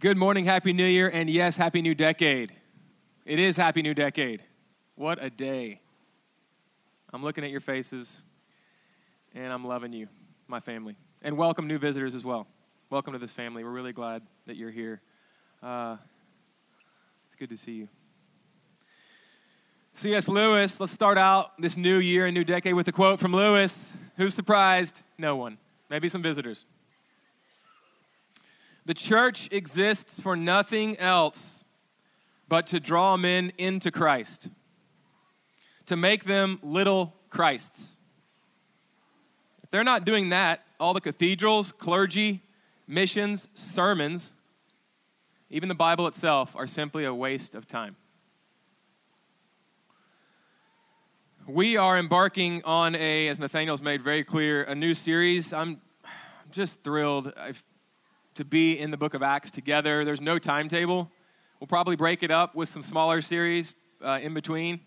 Good morning, Happy New Year, and yes, Happy New Decade. It is Happy New Decade. What a day. I'm looking at your faces, and I'm loving you, my family. And welcome new visitors as well. Welcome to this family. We're really glad that you're here. Uh, it's good to see you. C.S. Lewis, let's start out this new year and new decade with a quote from Lewis. Who's surprised? No one. Maybe some visitors. The church exists for nothing else but to draw men into Christ, to make them little Christs. If they're not doing that, all the cathedrals, clergy, missions, sermons, even the Bible itself are simply a waste of time. We are embarking on a, as Nathaniel's made very clear, a new series. I'm just thrilled. I've to be in the book of Acts together. There's no timetable. We'll probably break it up with some smaller series uh, in between,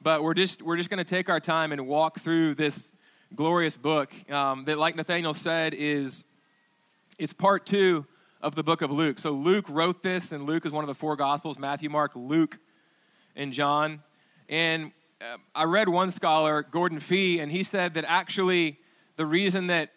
but we're just we're just going to take our time and walk through this glorious book um, that, like Nathaniel said, is it's part two of the book of Luke. So Luke wrote this, and Luke is one of the four Gospels: Matthew, Mark, Luke, and John. And uh, I read one scholar, Gordon Fee, and he said that actually the reason that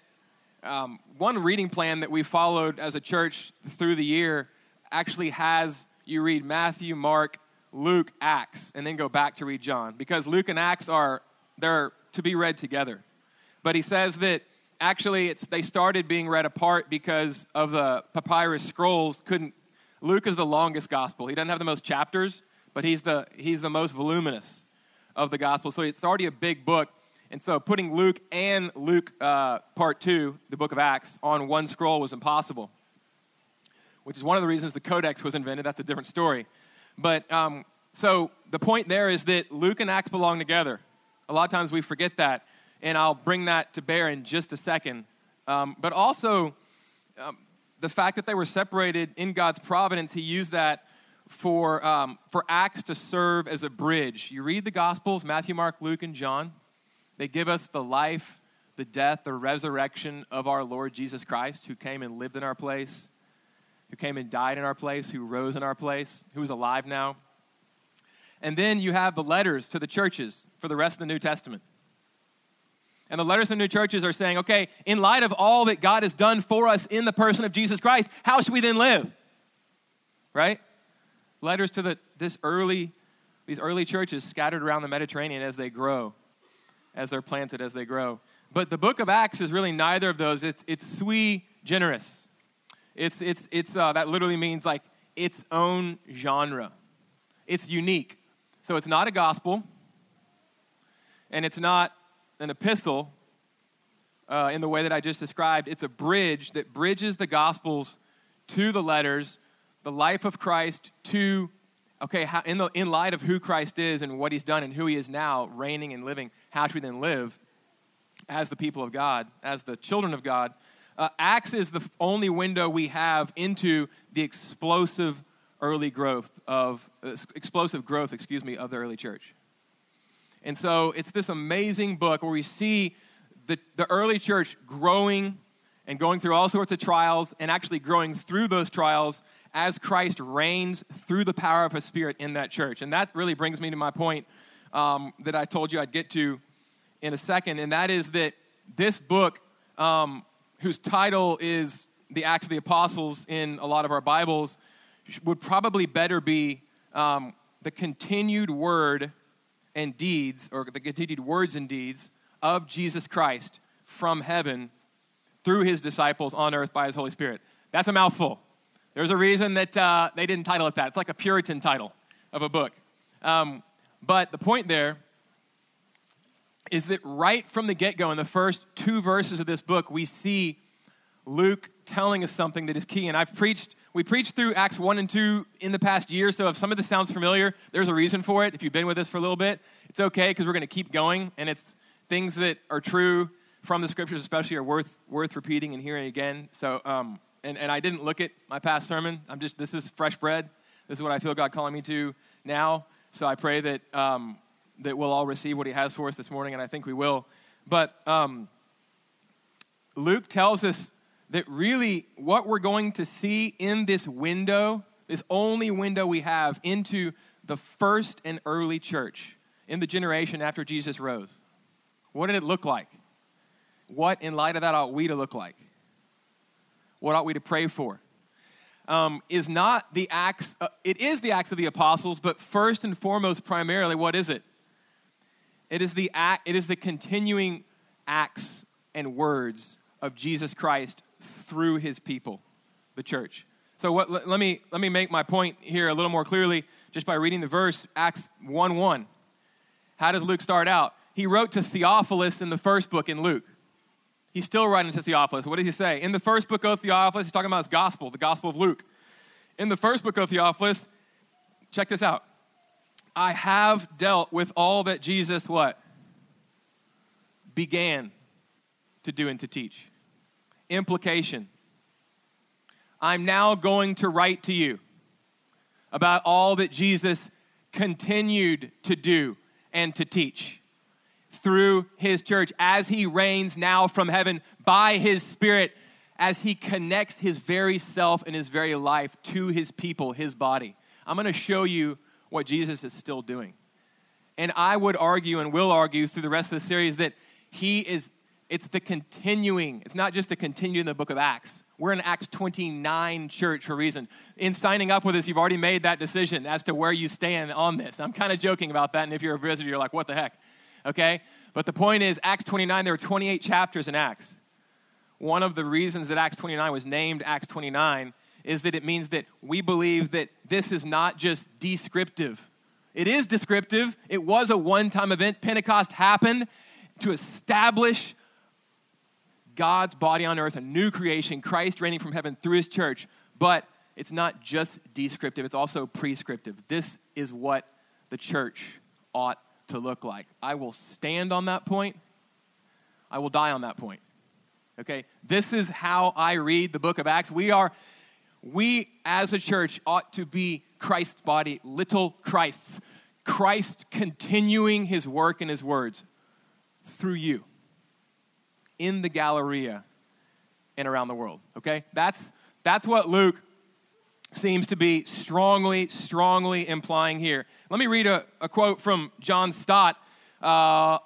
um, one reading plan that we followed as a church through the year actually has you read Matthew, Mark, Luke, Acts, and then go back to read John because Luke and Acts are they're to be read together. But he says that actually it's, they started being read apart because of the papyrus scrolls couldn't Luke is the longest gospel. He doesn't have the most chapters, but he's the he's the most voluminous of the gospel. So it's already a big book. And so putting Luke and Luke uh, part two, the book of Acts, on one scroll was impossible, which is one of the reasons the Codex was invented. That's a different story. But um, so the point there is that Luke and Acts belong together. A lot of times we forget that, and I'll bring that to bear in just a second. Um, but also, um, the fact that they were separated in God's providence, He used that for, um, for Acts to serve as a bridge. You read the Gospels Matthew, Mark, Luke, and John they give us the life, the death, the resurrection of our Lord Jesus Christ, who came and lived in our place, who came and died in our place, who rose in our place, who is alive now. And then you have the letters to the churches for the rest of the New Testament. And the letters to the new churches are saying, okay, in light of all that God has done for us in the person of Jesus Christ, how should we then live? Right? Letters to the, this early, these early churches scattered around the Mediterranean as they grow as they're planted, as they grow. But the book of Acts is really neither of those. It's, it's sui generis. It's, it's, it's, uh, that literally means like its own genre. It's unique. So it's not a gospel, and it's not an epistle uh, in the way that I just described. It's a bridge that bridges the gospels to the letters, the life of Christ to okay, how, in, the, in light of who Christ is and what he's done and who he is now, reigning and living, how should we then live as the people of God, as the children of God? Uh, Acts is the only window we have into the explosive early growth of, uh, explosive growth, excuse me, of the early church. And so it's this amazing book where we see the, the early church growing and going through all sorts of trials and actually growing through those trials as Christ reigns through the power of his spirit in that church. And that really brings me to my point um, that I told you I'd get to in a second, and that is that this book, um, whose title is the Acts of the Apostles in a lot of our Bibles, would probably better be um, the continued word and deeds, or the continued words and deeds of Jesus Christ from heaven through his disciples on earth by his Holy Spirit. That's a mouthful. There's a reason that uh, they didn't title it that. It's like a Puritan title of a book. Um, but the point there is that right from the get go, in the first two verses of this book, we see Luke telling us something that is key. And I've preached, we preached through Acts 1 and 2 in the past year, so if some of this sounds familiar, there's a reason for it. If you've been with us for a little bit, it's okay because we're going to keep going. And it's things that are true from the scriptures, especially, are worth, worth repeating and hearing again. So, um, and, and I didn't look at my past sermon. I'm just, this is fresh bread. This is what I feel God calling me to now. So I pray that, um, that we'll all receive what He has for us this morning, and I think we will. But um, Luke tells us that really what we're going to see in this window, this only window we have into the first and early church in the generation after Jesus rose. What did it look like? What, in light of that, ought we to look like? What ought we to pray for? Um, is not the acts, uh, it is the acts of the apostles, but first and foremost, primarily, what is it? It is the act, it is the continuing acts and words of Jesus Christ through his people, the church. So what, let, let, me, let me make my point here a little more clearly just by reading the verse, Acts 1 1. How does Luke start out? He wrote to Theophilus in the first book in Luke. He's still writing to Theophilus. What does he say? In the first book of Theophilus, he's talking about his gospel, the gospel of Luke. In the first book of Theophilus, check this out. I have dealt with all that Jesus what? Began to do and to teach. Implication. I'm now going to write to you about all that Jesus continued to do and to teach through his church as he reigns now from heaven by his spirit as he connects his very self and his very life to his people, his body. I'm going to show you what Jesus is still doing. And I would argue and will argue through the rest of the series that he is it's the continuing, it's not just the continuing the book of Acts. We're in Acts 29 church for a reason. In signing up with us, you've already made that decision as to where you stand on this. I'm kind of joking about that, and if you're a visitor, you're like, what the heck? Okay? But the point is, Acts 29, there were 28 chapters in Acts. One of the reasons that Acts 29 was named Acts 29 is that it means that we believe that this is not just descriptive. It is descriptive. It was a one time event. Pentecost happened to establish God's body on earth, a new creation, Christ reigning from heaven through his church. But it's not just descriptive, it's also prescriptive. This is what the church ought to look like. I will stand on that point, I will die on that point. Okay? This is how I read the book of Acts. We are, we as a church ought to be Christ's body, little Christs. Christ continuing his work and his words through you in the Galleria and around the world. Okay? That's, that's what Luke seems to be strongly, strongly implying here. Let me read a, a quote from John Stott, uh,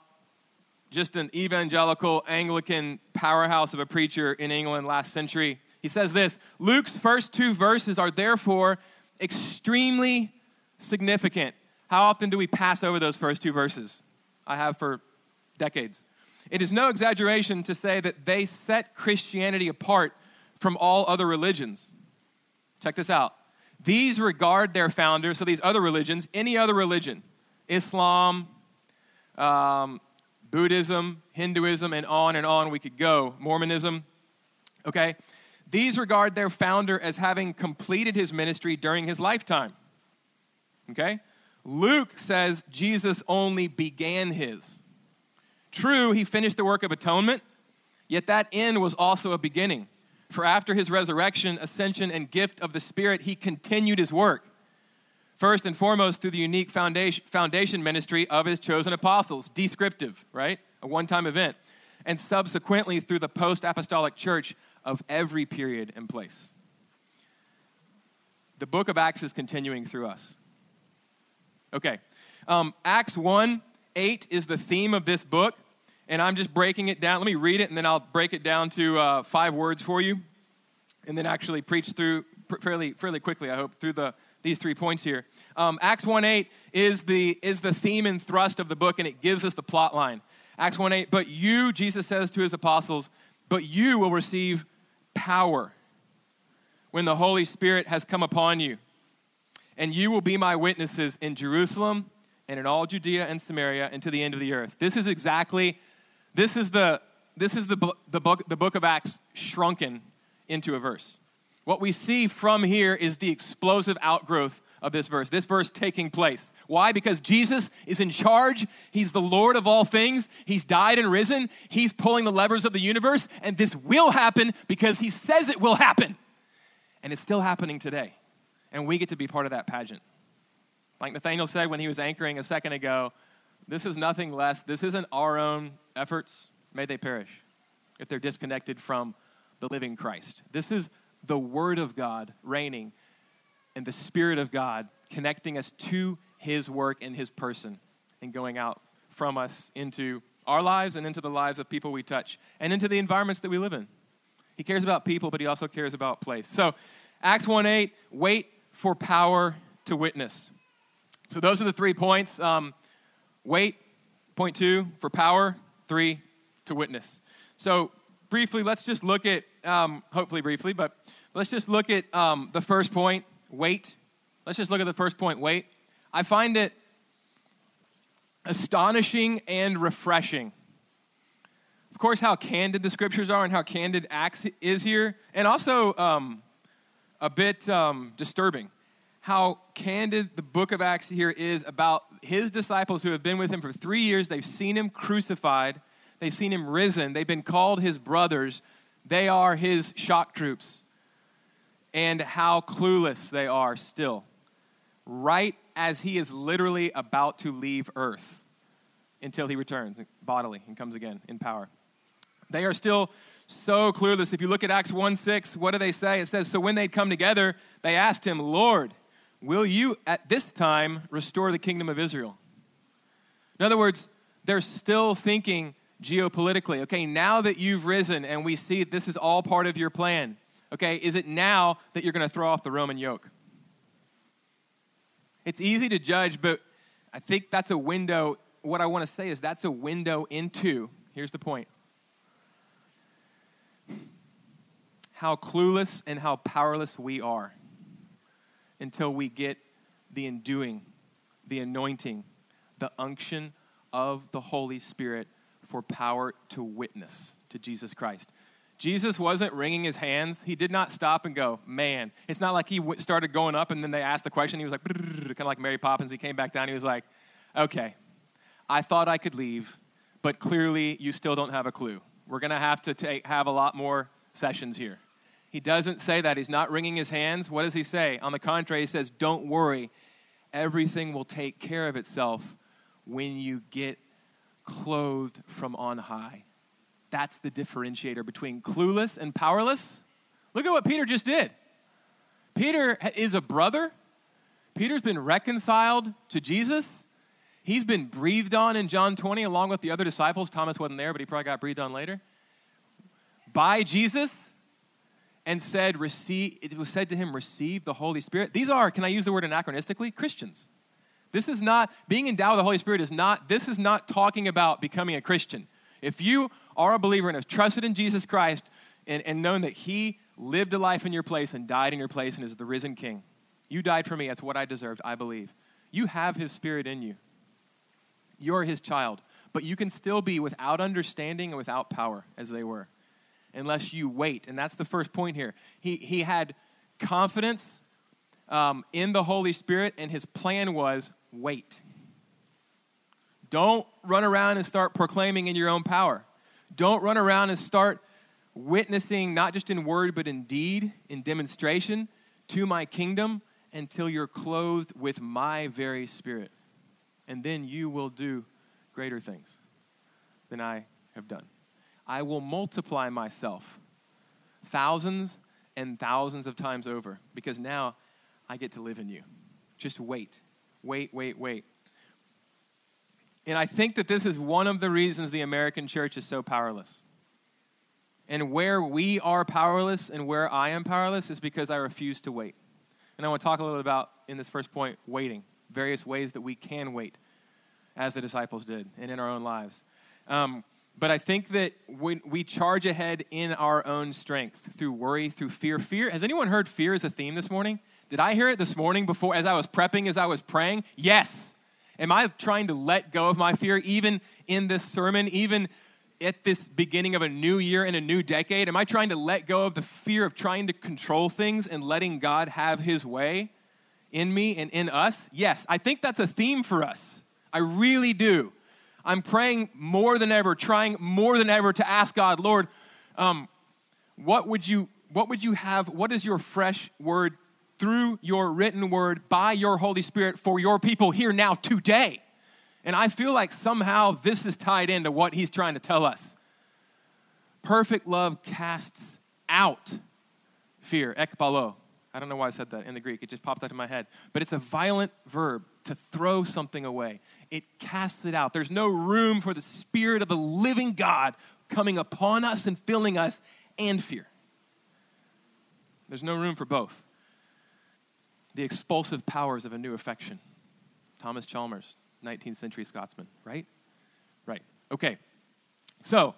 just an evangelical Anglican powerhouse of a preacher in England last century. He says this Luke's first two verses are therefore extremely significant. How often do we pass over those first two verses? I have for decades. It is no exaggeration to say that they set Christianity apart from all other religions. Check this out. These regard their founders, so these other religions, any other religion, Islam, um, Buddhism, Hinduism, and on and on we could go, Mormonism, okay? These regard their founder as having completed his ministry during his lifetime, okay? Luke says Jesus only began his. True, he finished the work of atonement, yet that end was also a beginning. For after his resurrection, ascension, and gift of the Spirit, he continued his work. First and foremost, through the unique foundation, ministry of his chosen apostles, descriptive, right? A one time event. And subsequently, through the post apostolic church of every period and place. The book of Acts is continuing through us. Okay. Um, Acts 1 8 is the theme of this book, and I'm just breaking it down. Let me read it, and then I'll break it down to uh, five words for you, and then actually preach through fairly, fairly quickly, I hope, through the, these three points here. Um, Acts 1 8 is the, is the theme and thrust of the book, and it gives us the plot line. Acts 1 8, but you, Jesus says to his apostles, but you will receive power when the Holy Spirit has come upon you. And you will be my witnesses in Jerusalem and in all Judea and Samaria and to the end of the earth. This is exactly, this is the, this is the, the, book, the book of Acts shrunken into a verse. What we see from here is the explosive outgrowth of this verse, this verse taking place. Why? Because Jesus is in charge. He's the Lord of all things. He's died and risen. He's pulling the levers of the universe, and this will happen because He says it will happen. And it's still happening today. And we get to be part of that pageant. Like Nathaniel said when he was anchoring a second ago, this is nothing less, this isn't our own efforts. May they perish if they're disconnected from the living Christ. This is the Word of God reigning and the Spirit of God connecting us to His work and His person and going out from us into our lives and into the lives of people we touch and into the environments that we live in. He cares about people, but He also cares about place. So, Acts 1 8, wait for power to witness. So, those are the three points. Um, wait, point two, for power, three, to witness. So, briefly, let's just look at, um, hopefully briefly, but let's just look at um, the first point wait. Let's just look at the first point wait. I find it astonishing and refreshing. Of course, how candid the scriptures are and how candid Acts is here, and also um, a bit um, disturbing. How candid the book of Acts here is about his disciples who have been with him for three years. They've seen him crucified, they've seen him risen, they've been called his brothers. They are his shock troops and how clueless they are still, right as he is literally about to leave earth until he returns bodily and comes again in power. They are still so clueless. If you look at Acts 1 6, what do they say? It says, So when they'd come together, they asked him, Lord, will you at this time restore the kingdom of Israel? In other words, they're still thinking geopolitically. Okay, now that you've risen and we see this is all part of your plan, Okay, is it now that you're going to throw off the Roman yoke? It's easy to judge, but I think that's a window. What I want to say is that's a window into, here's the point how clueless and how powerless we are until we get the enduing, the anointing, the unction of the Holy Spirit for power to witness to Jesus Christ. Jesus wasn't wringing his hands. He did not stop and go, man. It's not like he started going up and then they asked the question. He was like, kind of like Mary Poppins. He came back down. He was like, okay, I thought I could leave, but clearly you still don't have a clue. We're going to have to take, have a lot more sessions here. He doesn't say that. He's not wringing his hands. What does he say? On the contrary, he says, don't worry. Everything will take care of itself when you get clothed from on high. That's the differentiator between clueless and powerless. Look at what Peter just did. Peter is a brother. Peter's been reconciled to Jesus. He's been breathed on in John 20 along with the other disciples. Thomas wasn't there, but he probably got breathed on later. By Jesus and said, receive, it was said to him, receive the Holy Spirit. These are, can I use the word anachronistically? Christians. This is not, being endowed with the Holy Spirit is not, this is not talking about becoming a Christian. If you are a believer and have trusted in Jesus Christ and, and known that He lived a life in your place and died in your place and is the risen King, you died for me. That's what I deserved, I believe. You have His Spirit in you. You're His child. But you can still be without understanding and without power as they were, unless you wait. And that's the first point here. He, he had confidence um, in the Holy Spirit, and his plan was wait. Don't run around and start proclaiming in your own power. Don't run around and start witnessing, not just in word, but in deed, in demonstration, to my kingdom until you're clothed with my very spirit. And then you will do greater things than I have done. I will multiply myself thousands and thousands of times over because now I get to live in you. Just wait, wait, wait, wait. And I think that this is one of the reasons the American church is so powerless. And where we are powerless and where I am powerless is because I refuse to wait. And I want to talk a little about, in this first point, waiting, various ways that we can wait, as the disciples did, and in our own lives. Um, but I think that when we charge ahead in our own strength through worry, through fear. Fear, has anyone heard fear as a theme this morning? Did I hear it this morning before as I was prepping, as I was praying? Yes. Am I trying to let go of my fear even in this sermon, even at this beginning of a new year and a new decade? Am I trying to let go of the fear of trying to control things and letting God have his way in me and in us? Yes, I think that's a theme for us. I really do. I'm praying more than ever, trying more than ever to ask God, Lord, um, what would you what would you have? What is your fresh word through your written word by your Holy Spirit for your people here now today. And I feel like somehow this is tied into what he's trying to tell us. Perfect love casts out fear, ekbalo. I don't know why I said that in the Greek. It just popped out of my head. But it's a violent verb to throw something away. It casts it out. There's no room for the Spirit of the living God coming upon us and filling us and fear. There's no room for both. The expulsive powers of a new affection. Thomas Chalmers, 19th century Scotsman, right? Right. Okay. So,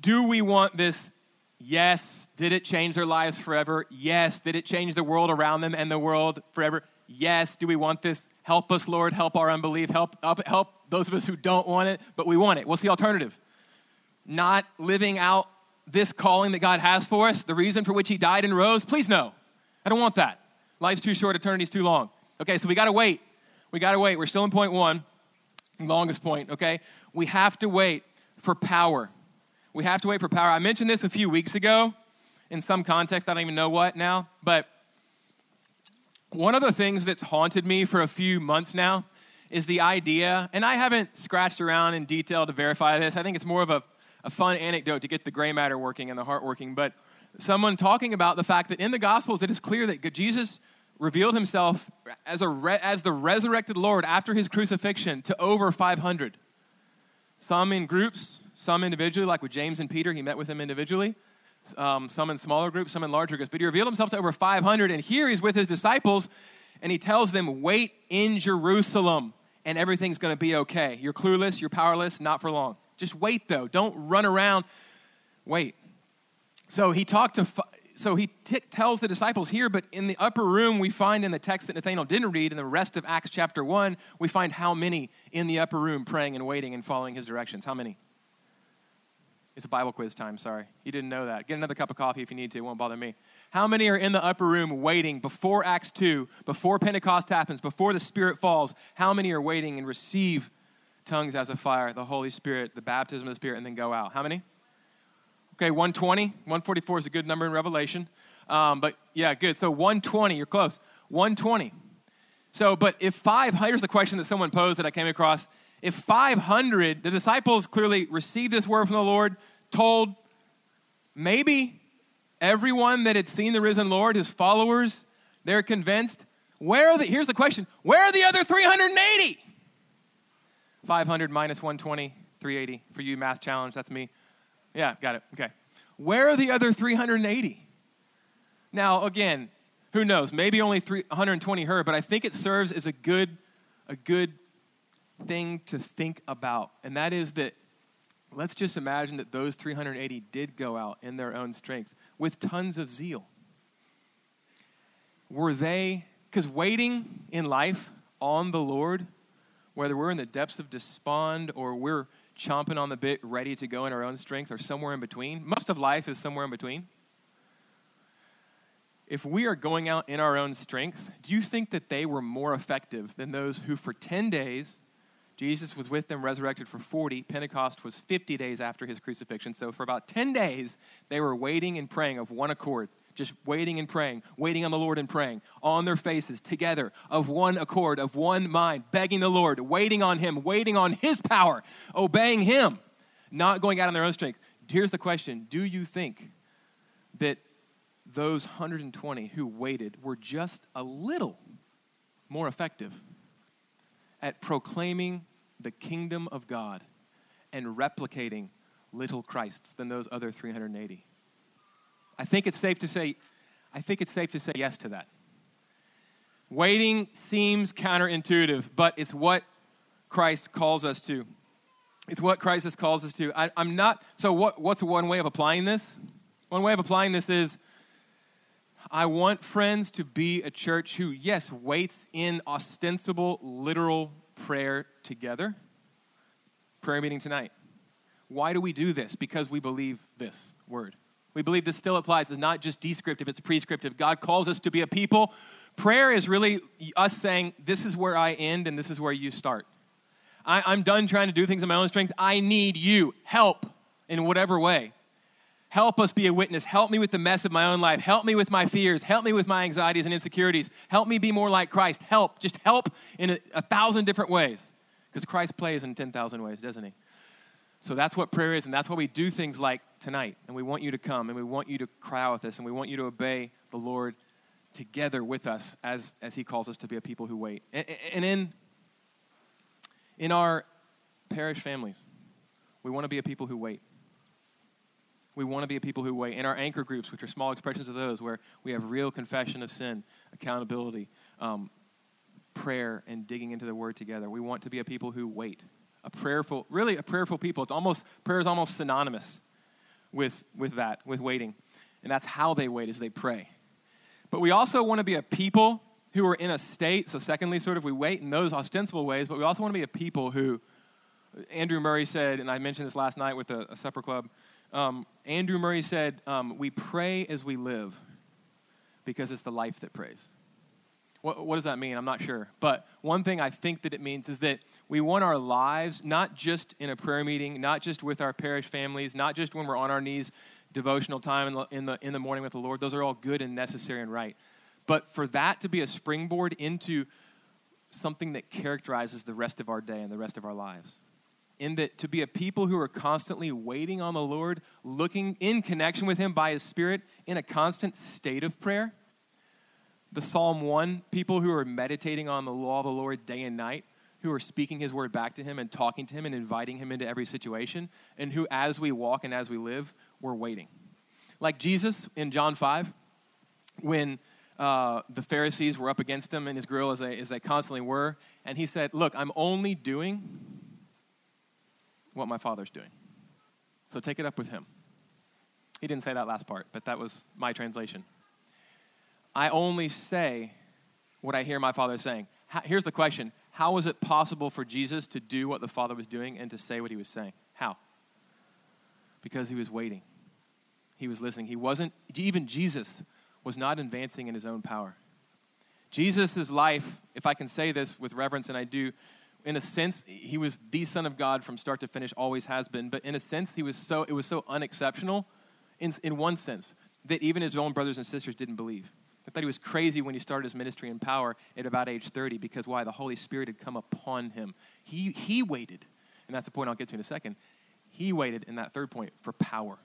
do we want this? Yes. Did it change their lives forever? Yes. Did it change the world around them and the world forever? Yes. Do we want this? Help us, Lord. Help our unbelief. Help, help those of us who don't want it, but we want it. What's the alternative? Not living out this calling that God has for us, the reason for which He died and rose? Please no. I don't want that. Life's too short, eternity's too long. Okay, so we got to wait. We got to wait. We're still in point one, longest point, okay? We have to wait for power. We have to wait for power. I mentioned this a few weeks ago in some context. I don't even know what now. But one of the things that's haunted me for a few months now is the idea, and I haven't scratched around in detail to verify this. I think it's more of a, a fun anecdote to get the gray matter working and the heart working. But someone talking about the fact that in the Gospels, it is clear that Jesus revealed himself as, a re- as the resurrected Lord after his crucifixion to over 500. Some in groups, some individually, like with James and Peter, he met with them individually. Um, some in smaller groups, some in larger groups. But he revealed himself to over 500. And here he's with his disciples, and he tells them, Wait in Jerusalem, and everything's going to be okay. You're clueless, you're powerless, not for long. Just wait, though. Don't run around. Wait. So he talked to so he t- tells the disciples here, but in the upper room, we find in the text that Nathanael didn't read, in the rest of Acts chapter 1, we find how many in the upper room praying and waiting and following his directions. How many? It's a Bible quiz time, sorry. You didn't know that. Get another cup of coffee if you need to, it won't bother me. How many are in the upper room waiting before Acts 2, before Pentecost happens, before the Spirit falls? How many are waiting and receive tongues as a fire, the Holy Spirit, the baptism of the Spirit, and then go out? How many? Okay, 120. 144 is a good number in Revelation. Um, but yeah, good. So 120, you're close. 120. So, but if five, here's the question that someone posed that I came across. If 500, the disciples clearly received this word from the Lord, told maybe everyone that had seen the risen Lord, his followers, they're convinced. Where are the, here's the question where are the other 380? 500 minus 120, 380. For you, math challenge, that's me. Yeah, got it. Okay. Where are the other 380? Now, again, who knows? Maybe only 320 heard, but I think it serves as a good, a good thing to think about. And that is that let's just imagine that those 380 did go out in their own strength with tons of zeal. Were they, because waiting in life on the Lord, whether we're in the depths of despond or we're chomping on the bit, ready to go in our own strength, or somewhere in between. Most of life is somewhere in between. If we are going out in our own strength, do you think that they were more effective than those who, for 10 days, Jesus was with them resurrected for 40. Pentecost was 50 days after his crucifixion. So, for about 10 days, they were waiting and praying of one accord just waiting and praying, waiting on the Lord and praying, on their faces, together, of one accord, of one mind, begging the Lord, waiting on Him, waiting on His power, obeying Him, not going out on their own strength. Here's the question Do you think that those 120 who waited were just a little more effective at proclaiming the kingdom of God and replicating little Christs than those other 380? I think it's safe to say, I think it's safe to say yes to that. Waiting seems counterintuitive, but it's what Christ calls us to. It's what Christ calls us to. I, am not, so what, what's one way of applying this? One way of applying this is I want friends to be a church who, yes, waits in ostensible, literal prayer together. Prayer meeting tonight. Why do we do this? Because we believe this word. We believe this still applies. It's not just descriptive, it's prescriptive. God calls us to be a people. Prayer is really us saying, This is where I end and this is where you start. I, am done trying to do things in my own strength. I need you. Help in whatever way. Help us be a witness. Help me with the mess of my own life. Help me with my fears. Help me with my anxieties and insecurities. Help me be more like Christ. Help. Just help in a, a thousand different ways. Because Christ plays in 10,000 ways, doesn't he? So that's what prayer is, and that's why we do things like tonight. And we want you to come, and we want you to cry out with us, and we want you to obey the Lord together with us as, as He calls us to be a people who wait. And, and in, in our parish families, we want to be a people who wait. We want to be a people who wait. In our anchor groups, which are small expressions of those, where we have real confession of sin, accountability, um, prayer, and digging into the Word together, we want to be a people who wait a prayerful, really a prayerful people. It's almost, prayer is almost synonymous with, with that, with waiting. And that's how they wait, is they pray. But we also want to be a people who are in a state, so secondly, sort of, we wait in those ostensible ways, but we also want to be a people who, Andrew Murray said, and I mentioned this last night with a, a supper club, um, Andrew Murray said, um, we pray as we live because it's the life that prays. What, what, does that mean? I'm not sure. But one thing I think that it means is that we want our lives, not just in a prayer meeting, not just with our parish families, not just when we're on our knees, devotional time in the, in the, in the morning with the Lord. Those are all good and necessary and right. But for that to be a springboard into something that characterizes the rest of our day and the rest of our lives. In that to be a people who are constantly waiting on the Lord, looking in connection with Him by His Spirit, in a constant state of prayer the Psalm 1 people who are meditating on the law of the Lord day and night, who are speaking his word back to him and talking to him and inviting him into every situation, and who, as we walk and as we live, we're waiting. Like Jesus in John 5, when uh, the Pharisees were up against him and his grill, as they, as they constantly were, and he said, Look, I'm only doing what my Father's doing. So take it up with him. He didn't say that last part, but that was my translation. I only say what I hear my Father saying. Here's the question How was it possible for Jesus to do what the Father was doing and to say what he was saying? How? Because he was waiting, he was listening. He wasn't, even Jesus was not advancing in his own power. Jesus' life, if I can say this with reverence, and I do, in a sense, he was the Son of God from start to finish, always has been. But in a sense, he was so, it was so unexceptional, in, in one sense, that even his own brothers and sisters didn't believe. I thought he was crazy when he started his ministry in power at about age 30 because why? The Holy Spirit had come upon him. He, he waited, and that's the point I'll get to in a second. He waited in that third point for power.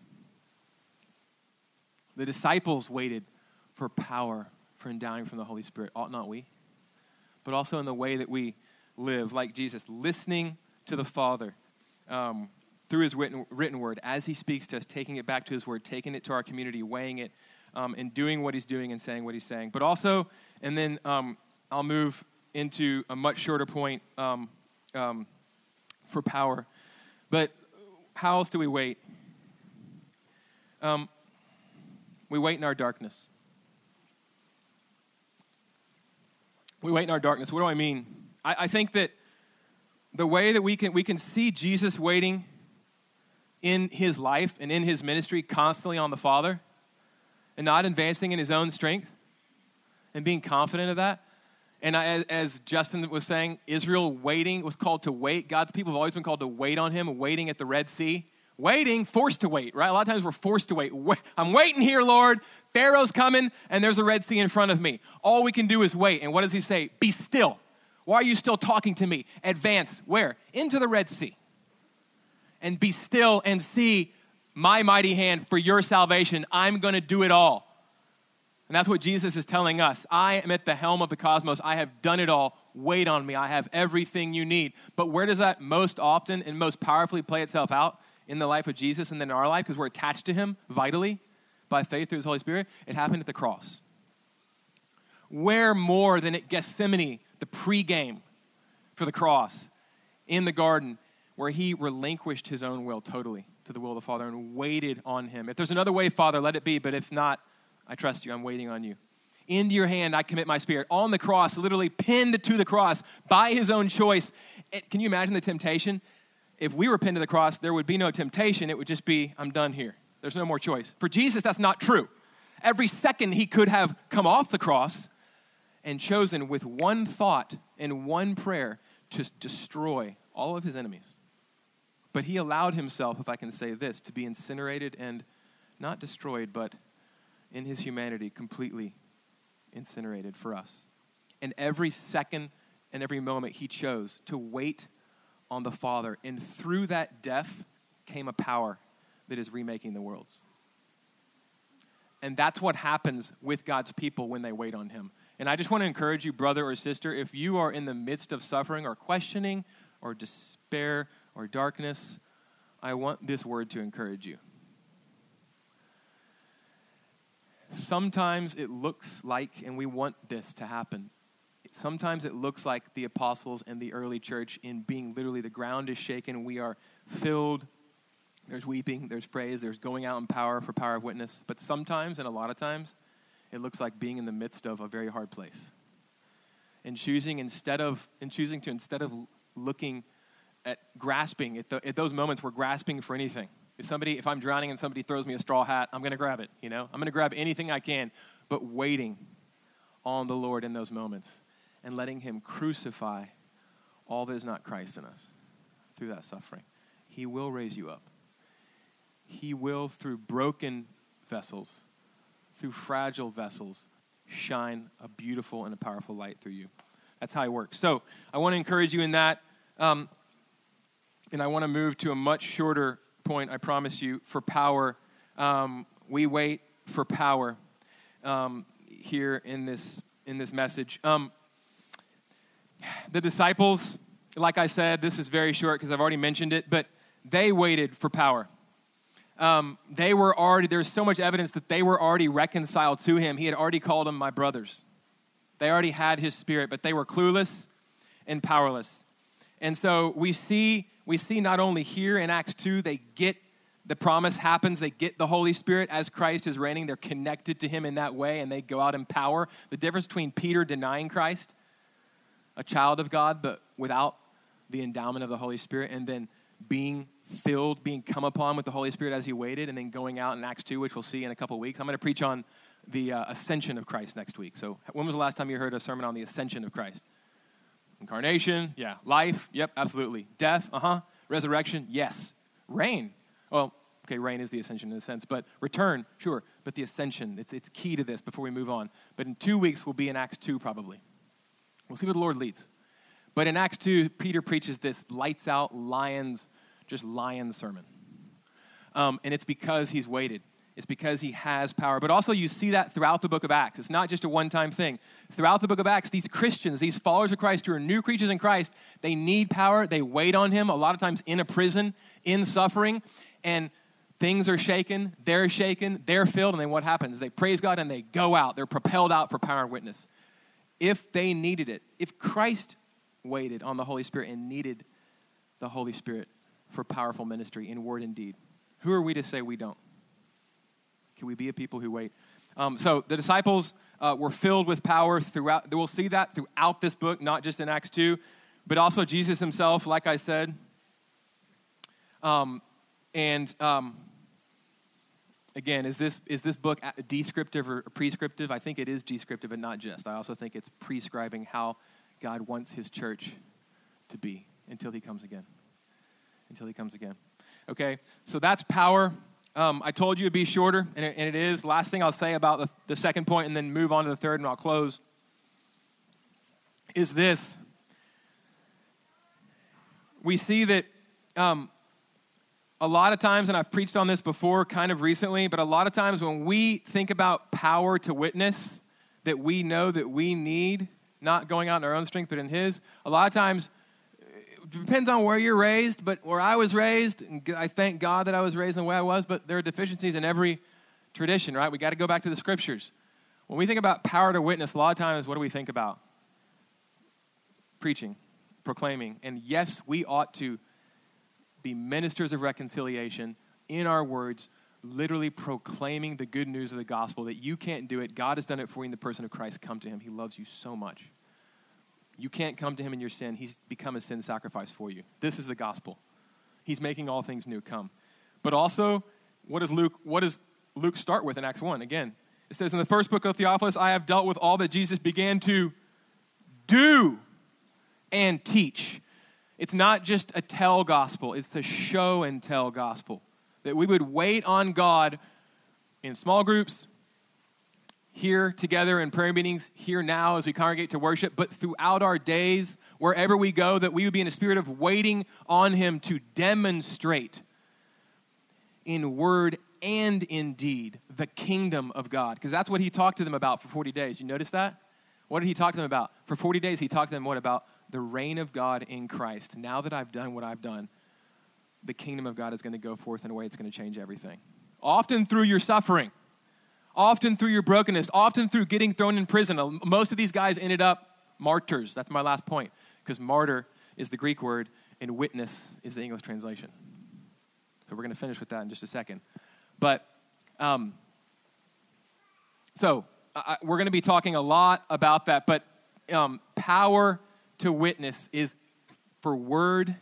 The disciples waited for power, for endowing from the Holy Spirit. Ought not we? But also in the way that we live, like Jesus, listening to the Father um, through his written, written word as he speaks to us, taking it back to his word, taking it to our community, weighing it um, and doing what he's doing and saying what he's saying. But also, and then um, I'll move into a much shorter point um, um, for power. But how else do we wait? Um, we wait in our darkness. We wait in our darkness. What do I mean? I, I think that the way that we can, we can see Jesus waiting in his life and in his ministry constantly on the Father and not advancing in his own strength and being confident of that. And I, as Justin was saying, Israel waiting was called to wait. God's people have always been called to wait on him, waiting at the Red Sea. Waiting, forced to wait, right? A lot of times we're forced to wait. I'm waiting here, Lord. Pharaoh's coming, and there's a Red Sea in front of me. All we can do is wait. And what does he say? Be still. Why are you still talking to me? Advance. Where? Into the Red Sea. And be still and see my mighty hand for your salvation. I'm going to do it all. And that's what Jesus is telling us. I am at the helm of the cosmos. I have done it all. Wait on me. I have everything you need. But where does that most often and most powerfully play itself out? In the life of Jesus and then in our life, because we're attached to him vitally by faith through his Holy Spirit. It happened at the cross. Where more than at Gethsemane, the pregame for the cross in the garden, where he relinquished his own will totally to the will of the Father and waited on him. If there's another way, Father, let it be, but if not, I trust you. I'm waiting on you. Into your hand, I commit my spirit. On the cross, literally pinned to the cross by his own choice. It, can you imagine the temptation? If we were pinned to the cross, there would be no temptation. It would just be, I'm done here. There's no more choice. For Jesus, that's not true. Every second he could have come off the cross and chosen with one thought and one prayer to destroy all of his enemies. But he allowed himself, if I can say this, to be incinerated and not destroyed, but in his humanity completely incinerated for us. And every second and every moment he chose to wait on the Father. And through that death came a power that is remaking the worlds. And that's what happens with God's people when they wait on Him. And I just want to encourage you, brother or sister, if you are in the midst of suffering or questioning or despair or darkness, I want this word to encourage you. Sometimes it looks like, and we want this to happen, sometimes it looks like the apostles and the early church in being literally the ground is shaken, we are filled. There's weeping, there's praise, there's going out in power for power of witness. But sometimes, and a lot of times, it looks like being in the midst of a very hard place. And choosing instead of, and choosing to instead of looking at grasping, at, the, at those moments we're grasping for anything. If somebody, if I'm drowning and somebody throws me a straw hat, I'm going to grab it, you know? I'm going to grab anything I can, but waiting on the Lord in those moments and letting Him crucify all that is not Christ in us through that suffering. He will raise you up. He will, through broken vessels, through fragile vessels, shine a beautiful and a powerful light through you. That's how He works. So I want to encourage you in that. Um, and I want to move to a much shorter point, I promise you, for power. Um, we wait for power um, here in this, in this message. Um, the disciples, like I said, this is very short because I've already mentioned it, but they waited for power um, they were already, there's so much evidence that they were already reconciled to him. He had already called them my brothers. They already had his spirit, but they were clueless and powerless. And so we see, we see not only here in Acts 2, they get the promise happens, they get the Holy Spirit as Christ is reigning, they're connected to him in that way, and they go out in power. The difference between Peter denying Christ, a child of God, but without the endowment of the Holy Spirit, and then being filled, being come upon with the Holy Spirit as he waited, and then going out in Acts 2, which we'll see in a couple weeks. I'm going to preach on the uh, ascension of Christ next week. So, when was the last time you heard a sermon on the ascension of Christ? Incarnation, yeah. Life, yep, absolutely. Death, uh huh. Resurrection, yes. Reign, well, okay, reign is the ascension in a sense, but return, sure. But the ascension, it's, it's key to this before we move on. But in two weeks, we'll be in Acts 2 probably. We'll see where the Lord leads. But in Acts 2, Peter preaches this lights out, lions just lion sermon. Um, and it's because he's waited. It's because he has power. But also, you see that throughout the book of Acts. It's not just a one time thing. Throughout the book of Acts, these Christians, these followers of Christ who are new creatures in Christ, they need power. They wait on him, a lot of times in a prison, in suffering. And things are shaken, they're shaken, they're filled. And then what happens? They praise God and they go out. They're propelled out for power and witness. If they needed it, if Christ waited on the Holy Spirit and needed the Holy Spirit, for powerful ministry in word and deed. Who are we to say we don't? Can we be a people who wait? Um, so the disciples uh, were filled with power throughout. We'll see that throughout this book, not just in Acts 2, but also Jesus himself, like I said. Um, and um, again, is this, is this book descriptive or prescriptive? I think it is descriptive and not just. I also think it's prescribing how God wants his church to be until he comes again until he comes again. Okay, so that's power. Um, I told you it'd be shorter, and it, and it is. Last thing I'll say about the, the second point, and then move on to the third, and I'll close, is this. We see that um, a lot of times, and I've preached on this before kind of recently, but a lot of times when we think about power to witness that we know that we need, not going out in our own strength, but in His, a lot of times depends on where you're raised, but where I was raised, I thank God that I was raised in the way I was, but there are deficiencies in every tradition, right? We got to go back to the scriptures. When we think about power to witness, a lot of times, what do we think about? Preaching, proclaiming. And yes, we ought to be ministers of reconciliation in our words, literally proclaiming the good news of the gospel that you can't do it. God has done it for you in the person of Christ. Come to him. He loves you so much. You can't come to him in your sin. He's become a sin sacrifice for you. This is the gospel. He's making all things new come. But also, what does Luke, what does Luke start with in Acts 1? Again, it says in the first book of Theophilus, I have dealt with all that Jesus began to do and teach. It's not just a tell gospel, it's the show and tell gospel. That we would wait on God in small groups, here together in prayer meetings, here now as we congregate to worship, but throughout our days, wherever we go, that we would be in a spirit of waiting on Him to demonstrate in word and in deed the kingdom of God. Because that's what he talked to them about for 40 days. You notice that? What did he talk to them about? For 40 days, he talked to them what about? The reign of God in Christ. Now that I've done what I've done, the kingdom of God is going to go forth in a way that's going to change everything. Often through your suffering, often through your brokenness, often through getting thrown in prison. Most of these guys ended up martyrs. That's my last point, because martyr is the Greek word and witness is the English translation. So we're going to finish with that in just a second. But, um, so I, we're going to be talking a lot about that, but um, power to witness is for word,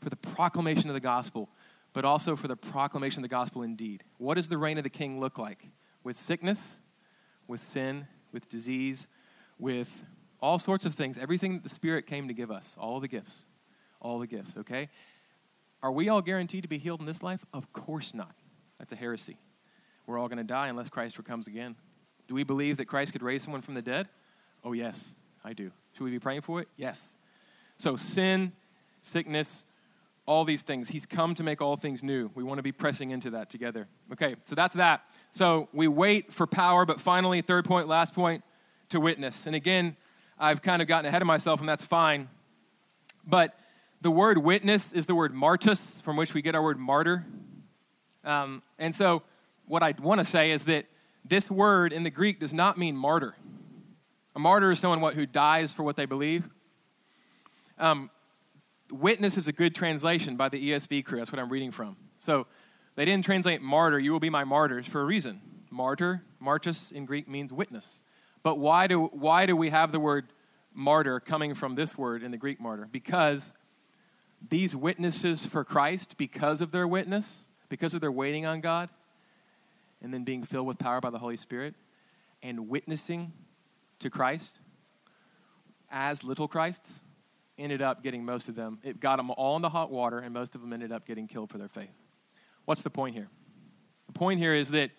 for the proclamation of the gospel, but also for the proclamation of the gospel indeed. What does the reign of the king look like? With sickness, with sin, with disease, with all sorts of things, everything that the Spirit came to give us, all the gifts, all the gifts, okay? Are we all guaranteed to be healed in this life? Of course not. That's a heresy. We're all going to die unless Christ comes again. Do we believe that Christ could raise someone from the dead? Oh, yes, I do. Should we be praying for it? Yes. So, sin, sickness, all these things. He's come to make all things new. We want to be pressing into that together. Okay, so that's that. So, we wait for power, but finally, third point, last point, to witness. And again, I've kind of gotten ahead of myself, and that's fine. But the word witness is the word martus, from which we get our word martyr. Um, and so, what I want to say is that this word in the Greek does not mean martyr. A martyr is someone what, who dies for what they believe. Um, witness is a good translation by the ESV crew. That's what I'm reading from. So they didn't translate martyr, you will be my martyrs, for a reason. Martyr, martus in Greek means witness. But why do, why do we have the word martyr coming from this word in the Greek martyr? Because these witnesses for Christ, because of their witness, because of their waiting on God, and then being filled with power by the Holy Spirit and witnessing to Christ as little Christs ended up getting most of them. It got them all in the hot water, and most of them ended up getting killed for their faith. What's the point here? The point here is that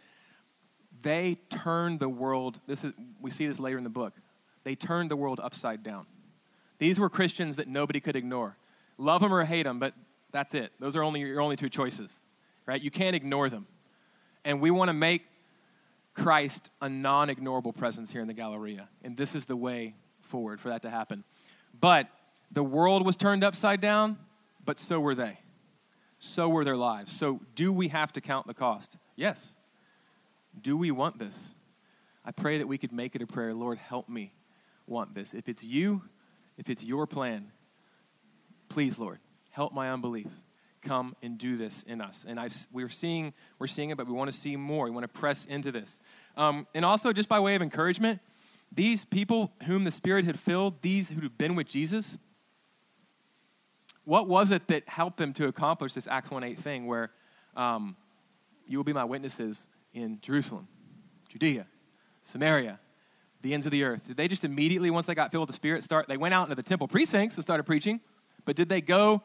they turned the world. This is we see this later in the book. They turned the world upside down. These were Christians that nobody could ignore. Love them or hate them, but that's it. Those are only your only two choices, right? You can't ignore them. And we want to make Christ a non ignorable presence here in the Galleria. And this is the way forward for that to happen. But the world was turned upside down, but so were they. So were their lives. So, do we have to count the cost? Yes. Do we want this? I pray that we could make it a prayer Lord, help me want this. If it's you, if it's your plan, please, Lord, help my unbelief come and do this in us. And I've, we're seeing we're seeing it, but we want to see more. We want to press into this. Um, and also, just by way of encouragement, these people whom the Spirit had filled, these who had been with Jesus, what was it that helped them to accomplish this Acts 1 8 thing where um, you will be my witnesses in Jerusalem, Judea, Samaria, the ends of the earth? Did they just immediately, once they got filled with the Spirit, start? They went out into the temple precincts and started preaching, but did they go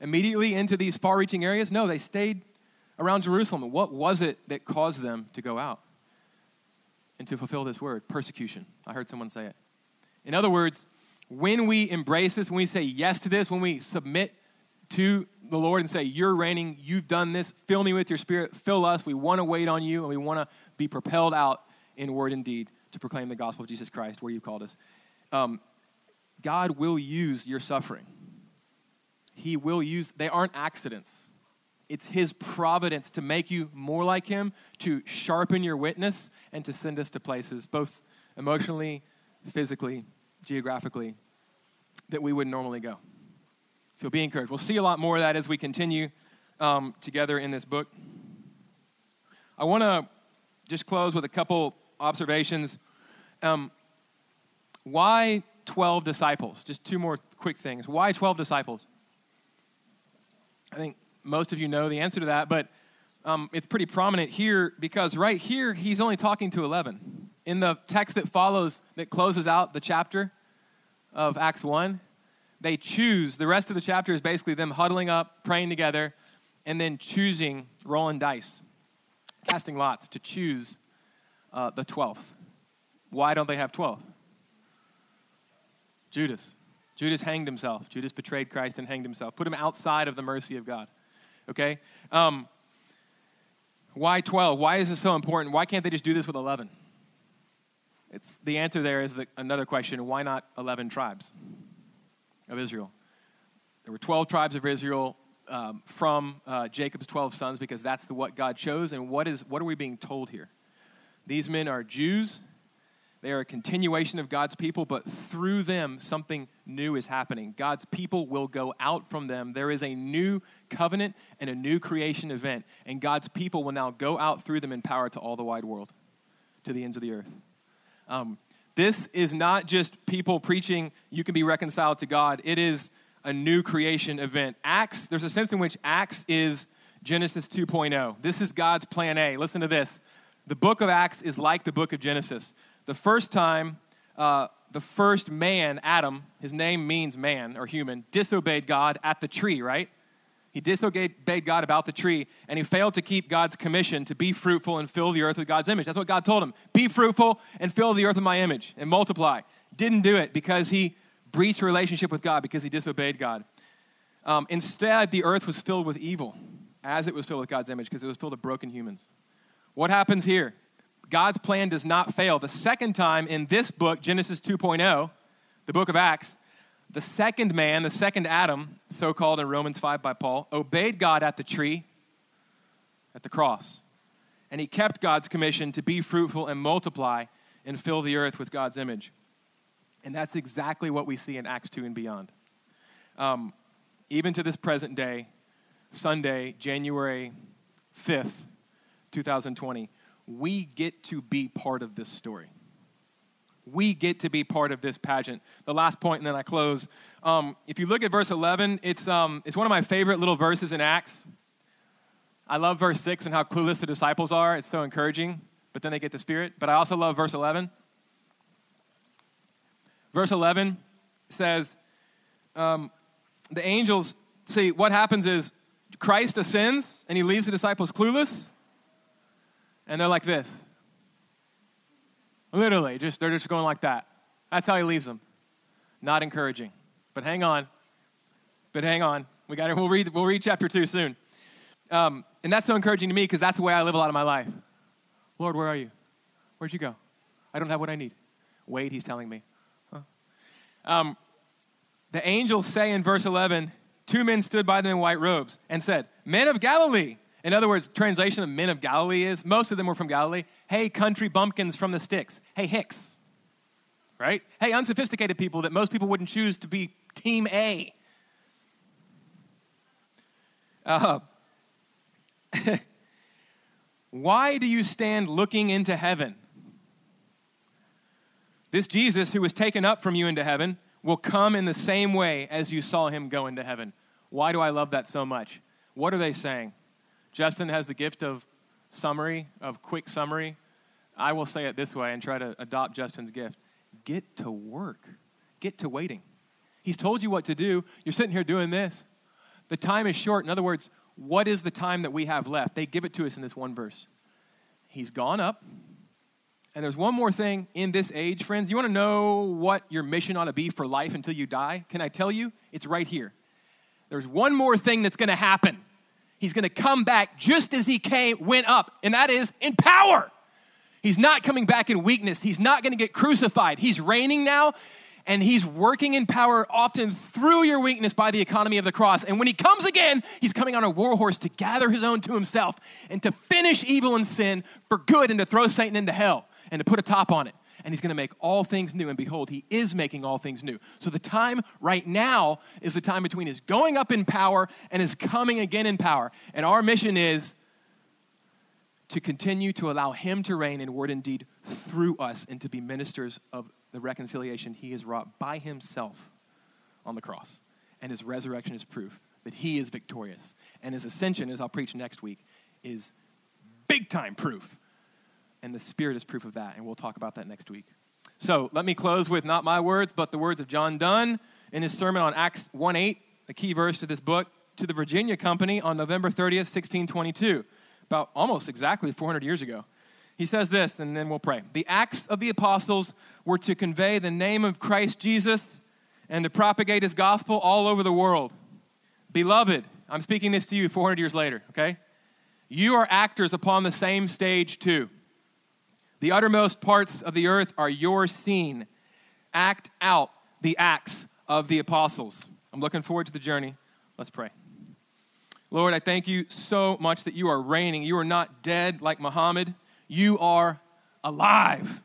immediately into these far reaching areas? No, they stayed around Jerusalem. What was it that caused them to go out and to fulfill this word? Persecution. I heard someone say it. In other words, when we embrace this, when we say yes to this, when we submit to the Lord and say, You're reigning, you've done this, fill me with your spirit, fill us, we want to wait on you, and we want to be propelled out in word and deed to proclaim the gospel of Jesus Christ where you've called us. Um, God will use your suffering. He will use, they aren't accidents. It's His providence to make you more like Him, to sharpen your witness, and to send us to places, both emotionally, physically, geographically, that we wouldn't normally go. So be encouraged. We'll see a lot more of that as we continue um, together in this book. I want to just close with a couple observations. Um, why 12 disciples? Just two more quick things. Why 12 disciples? I think most of you know the answer to that, but um, it's pretty prominent here because right here he's only talking to 11. In the text that follows, that closes out the chapter of Acts 1, they choose, the rest of the chapter is basically them huddling up, praying together, and then choosing, rolling dice, casting lots to choose uh, the 12th. Why don't they have 12? Judas. Judas hanged himself. Judas betrayed Christ and hanged himself. Put him outside of the mercy of God. Okay? Um, Why 12? Why is this so important? Why can't they just do this with 11? It's, the answer there is the, another question why not 11 tribes of Israel? There were 12 tribes of Israel um, from uh, Jacob's 12 sons because that's the, what God chose. And what, is, what are we being told here? These men are Jews. They are a continuation of God's people, but through them, something new is happening. God's people will go out from them. There is a new covenant and a new creation event, and God's people will now go out through them in power to all the wide world, to the ends of the earth. Um, this is not just people preaching, you can be reconciled to God. It is a new creation event. Acts, there's a sense in which Acts is Genesis 2.0. This is God's plan A. Listen to this. The book of Acts is like the book of Genesis. The first time, uh, the first man, Adam, his name means man or human, disobeyed God at the tree, right? He disobeyed God about the tree, and he failed to keep God's commission to be fruitful and fill the earth with God's image. That's what God told him be fruitful and fill the earth with my image and multiply. Didn't do it because he breached relationship with God because he disobeyed God. Um, instead, the earth was filled with evil as it was filled with God's image because it was filled with broken humans. What happens here? God's plan does not fail. The second time in this book, Genesis 2.0, the book of Acts, the second man, the second Adam, so called in Romans 5 by Paul, obeyed God at the tree, at the cross. And he kept God's commission to be fruitful and multiply and fill the earth with God's image. And that's exactly what we see in Acts 2 and beyond. Um, even to this present day, Sunday, January 5th, 2020, we get to be part of this story. We get to be part of this pageant. The last point, and then I close. Um, if you look at verse 11, it's, um, it's one of my favorite little verses in Acts. I love verse 6 and how clueless the disciples are. It's so encouraging, but then they get the Spirit. But I also love verse 11 Verse 11 says, um, the angels, see, what happens is Christ ascends and he leaves the disciples clueless, and they're like this. Literally, just they're just going like that. That's how he leaves them. Not encouraging. But hang on. But hang on. We got we'll read we'll read chapter 2 soon. Um, and that's so encouraging to me because that's the way I live a lot of my life. Lord, where are you? Where'd you go? I don't have what I need. Wait, he's telling me. Um, the angels say in verse 11, two men stood by them in white robes and said, Men of Galilee. In other words, translation of men of Galilee is most of them were from Galilee. Hey, country bumpkins from the sticks. Hey, Hicks. Right? Hey, unsophisticated people that most people wouldn't choose to be team A. Uh, why do you stand looking into heaven? This Jesus who was taken up from you into heaven will come in the same way as you saw him go into heaven. Why do I love that so much? What are they saying? Justin has the gift of summary, of quick summary. I will say it this way and try to adopt Justin's gift. Get to work. Get to waiting. He's told you what to do. You're sitting here doing this. The time is short. In other words, what is the time that we have left? They give it to us in this one verse. He's gone up. And there's one more thing in this age, friends. You want to know what your mission ought to be for life until you die? Can I tell you? It's right here. There's one more thing that's going to happen. He's going to come back just as he came went up, and that is in power. He's not coming back in weakness. He's not going to get crucified. He's reigning now, and he's working in power often through your weakness by the economy of the cross. And when he comes again, he's coming on a war horse to gather his own to himself and to finish evil and sin for good and to throw Satan into hell and to put a top on it. And he's going to make all things new. And behold, he is making all things new. So the time right now is the time between his going up in power and his coming again in power. And our mission is to continue to allow him to reign in word and deed through us and to be ministers of the reconciliation he has wrought by himself on the cross. And his resurrection is proof that he is victorious. And his ascension, as I'll preach next week, is big time proof and the Spirit is proof of that. And we'll talk about that next week. So let me close with not my words, but the words of John Donne in his sermon on Acts 1 8, a key verse to this book, to the Virginia Company on November 30th, 1622, about almost exactly 400 years ago. He says this, and then we'll pray. The Acts of the Apostles were to convey the name of Christ Jesus and to propagate his gospel all over the world. Beloved, I'm speaking this to you 400 years later, okay? You are actors upon the same stage, too. The uttermost parts of the earth are your scene. Act out the acts of the apostles. I'm looking forward to the journey. Let's pray. Lord, I thank you so much that you are reigning. You are not dead like Muhammad. You are alive.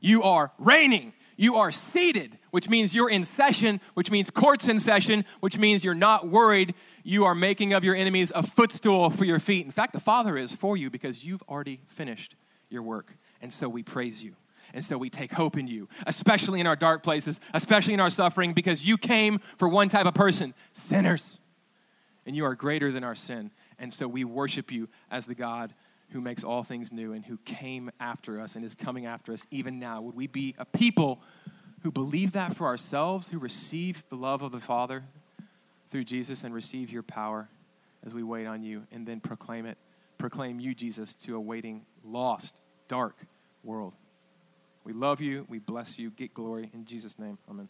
You are reigning. You are seated, which means you're in session, which means court's in session, which means you're not worried. You are making of your enemies a footstool for your feet. In fact, the Father is for you because you've already finished your work. And so we praise you. And so we take hope in you, especially in our dark places, especially in our suffering, because you came for one type of person sinners. And you are greater than our sin. And so we worship you as the God who makes all things new and who came after us and is coming after us even now. Would we be a people who believe that for ourselves, who receive the love of the Father through Jesus and receive your power as we wait on you and then proclaim it? Proclaim you, Jesus, to a waiting, lost, dark world. We love you. We bless you. Get glory. In Jesus' name, amen.